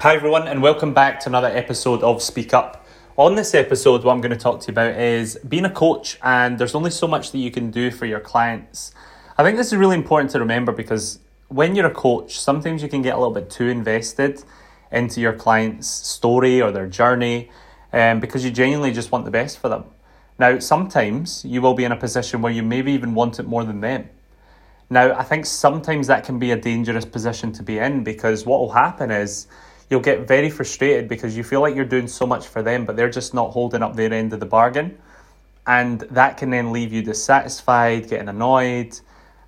Hi, everyone, and welcome back to another episode of Speak Up. On this episode, what I'm going to talk to you about is being a coach, and there's only so much that you can do for your clients. I think this is really important to remember because when you're a coach, sometimes you can get a little bit too invested into your client's story or their journey um, because you genuinely just want the best for them. Now, sometimes you will be in a position where you maybe even want it more than them. Now, I think sometimes that can be a dangerous position to be in because what will happen is you'll get very frustrated because you feel like you're doing so much for them, but they're just not holding up their end of the bargain. And that can then leave you dissatisfied, getting annoyed,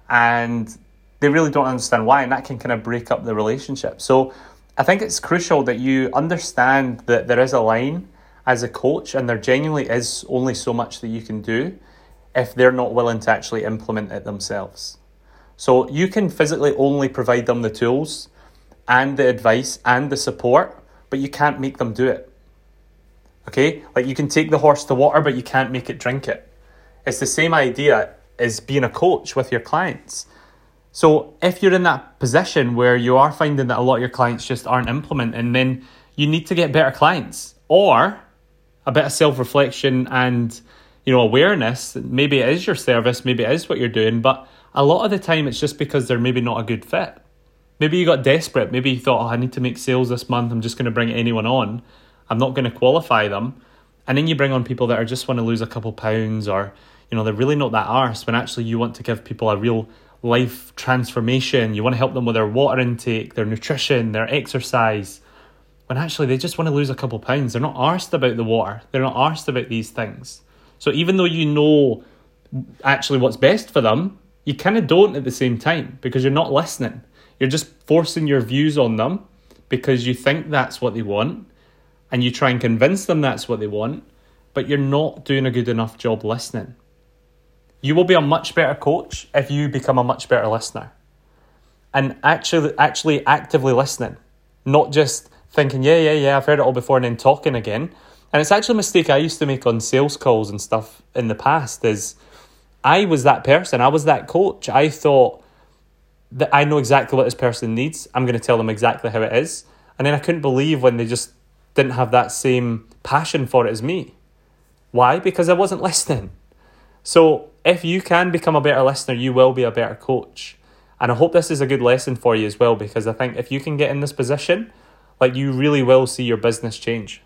and they really don't understand why, and that can kind of break up the relationship. So I think it's crucial that you understand that there is a line as a coach, and there genuinely is only so much that you can do if they're not willing to actually implement it themselves. So you can physically only provide them the tools and the advice and the support, but you can't make them do it. Okay? Like you can take the horse to water, but you can't make it drink it. It's the same idea as being a coach with your clients. So if you're in that position where you are finding that a lot of your clients just aren't implementing, then you need to get better clients or a bit of self-reflection and you know awareness. Maybe it is your service, maybe it is what you're doing, but a lot of the time it's just because they're maybe not a good fit. Maybe you got desperate. Maybe you thought, oh, I need to make sales this month. I'm just going to bring anyone on. I'm not going to qualify them. And then you bring on people that are just want to lose a couple pounds or, you know, they're really not that arse when actually you want to give people a real life transformation. You want to help them with their water intake, their nutrition, their exercise. When actually they just want to lose a couple pounds. They're not arsed about the water. They're not arsed about these things. So even though you know actually what's best for them, you kind of don't at the same time because you're not listening. You're just forcing your views on them because you think that's what they want and you try and convince them that's what they want, but you're not doing a good enough job listening. You will be a much better coach if you become a much better listener. And actually actually actively listening, not just thinking, yeah, yeah, yeah, I've heard it all before and then talking again. And it's actually a mistake I used to make on sales calls and stuff in the past is I was that person. I was that coach. I thought that I know exactly what this person needs. I'm going to tell them exactly how it is. And then I couldn't believe when they just didn't have that same passion for it as me. Why? Because I wasn't listening. So if you can become a better listener, you will be a better coach. And I hope this is a good lesson for you as well, because I think if you can get in this position, like you really will see your business change.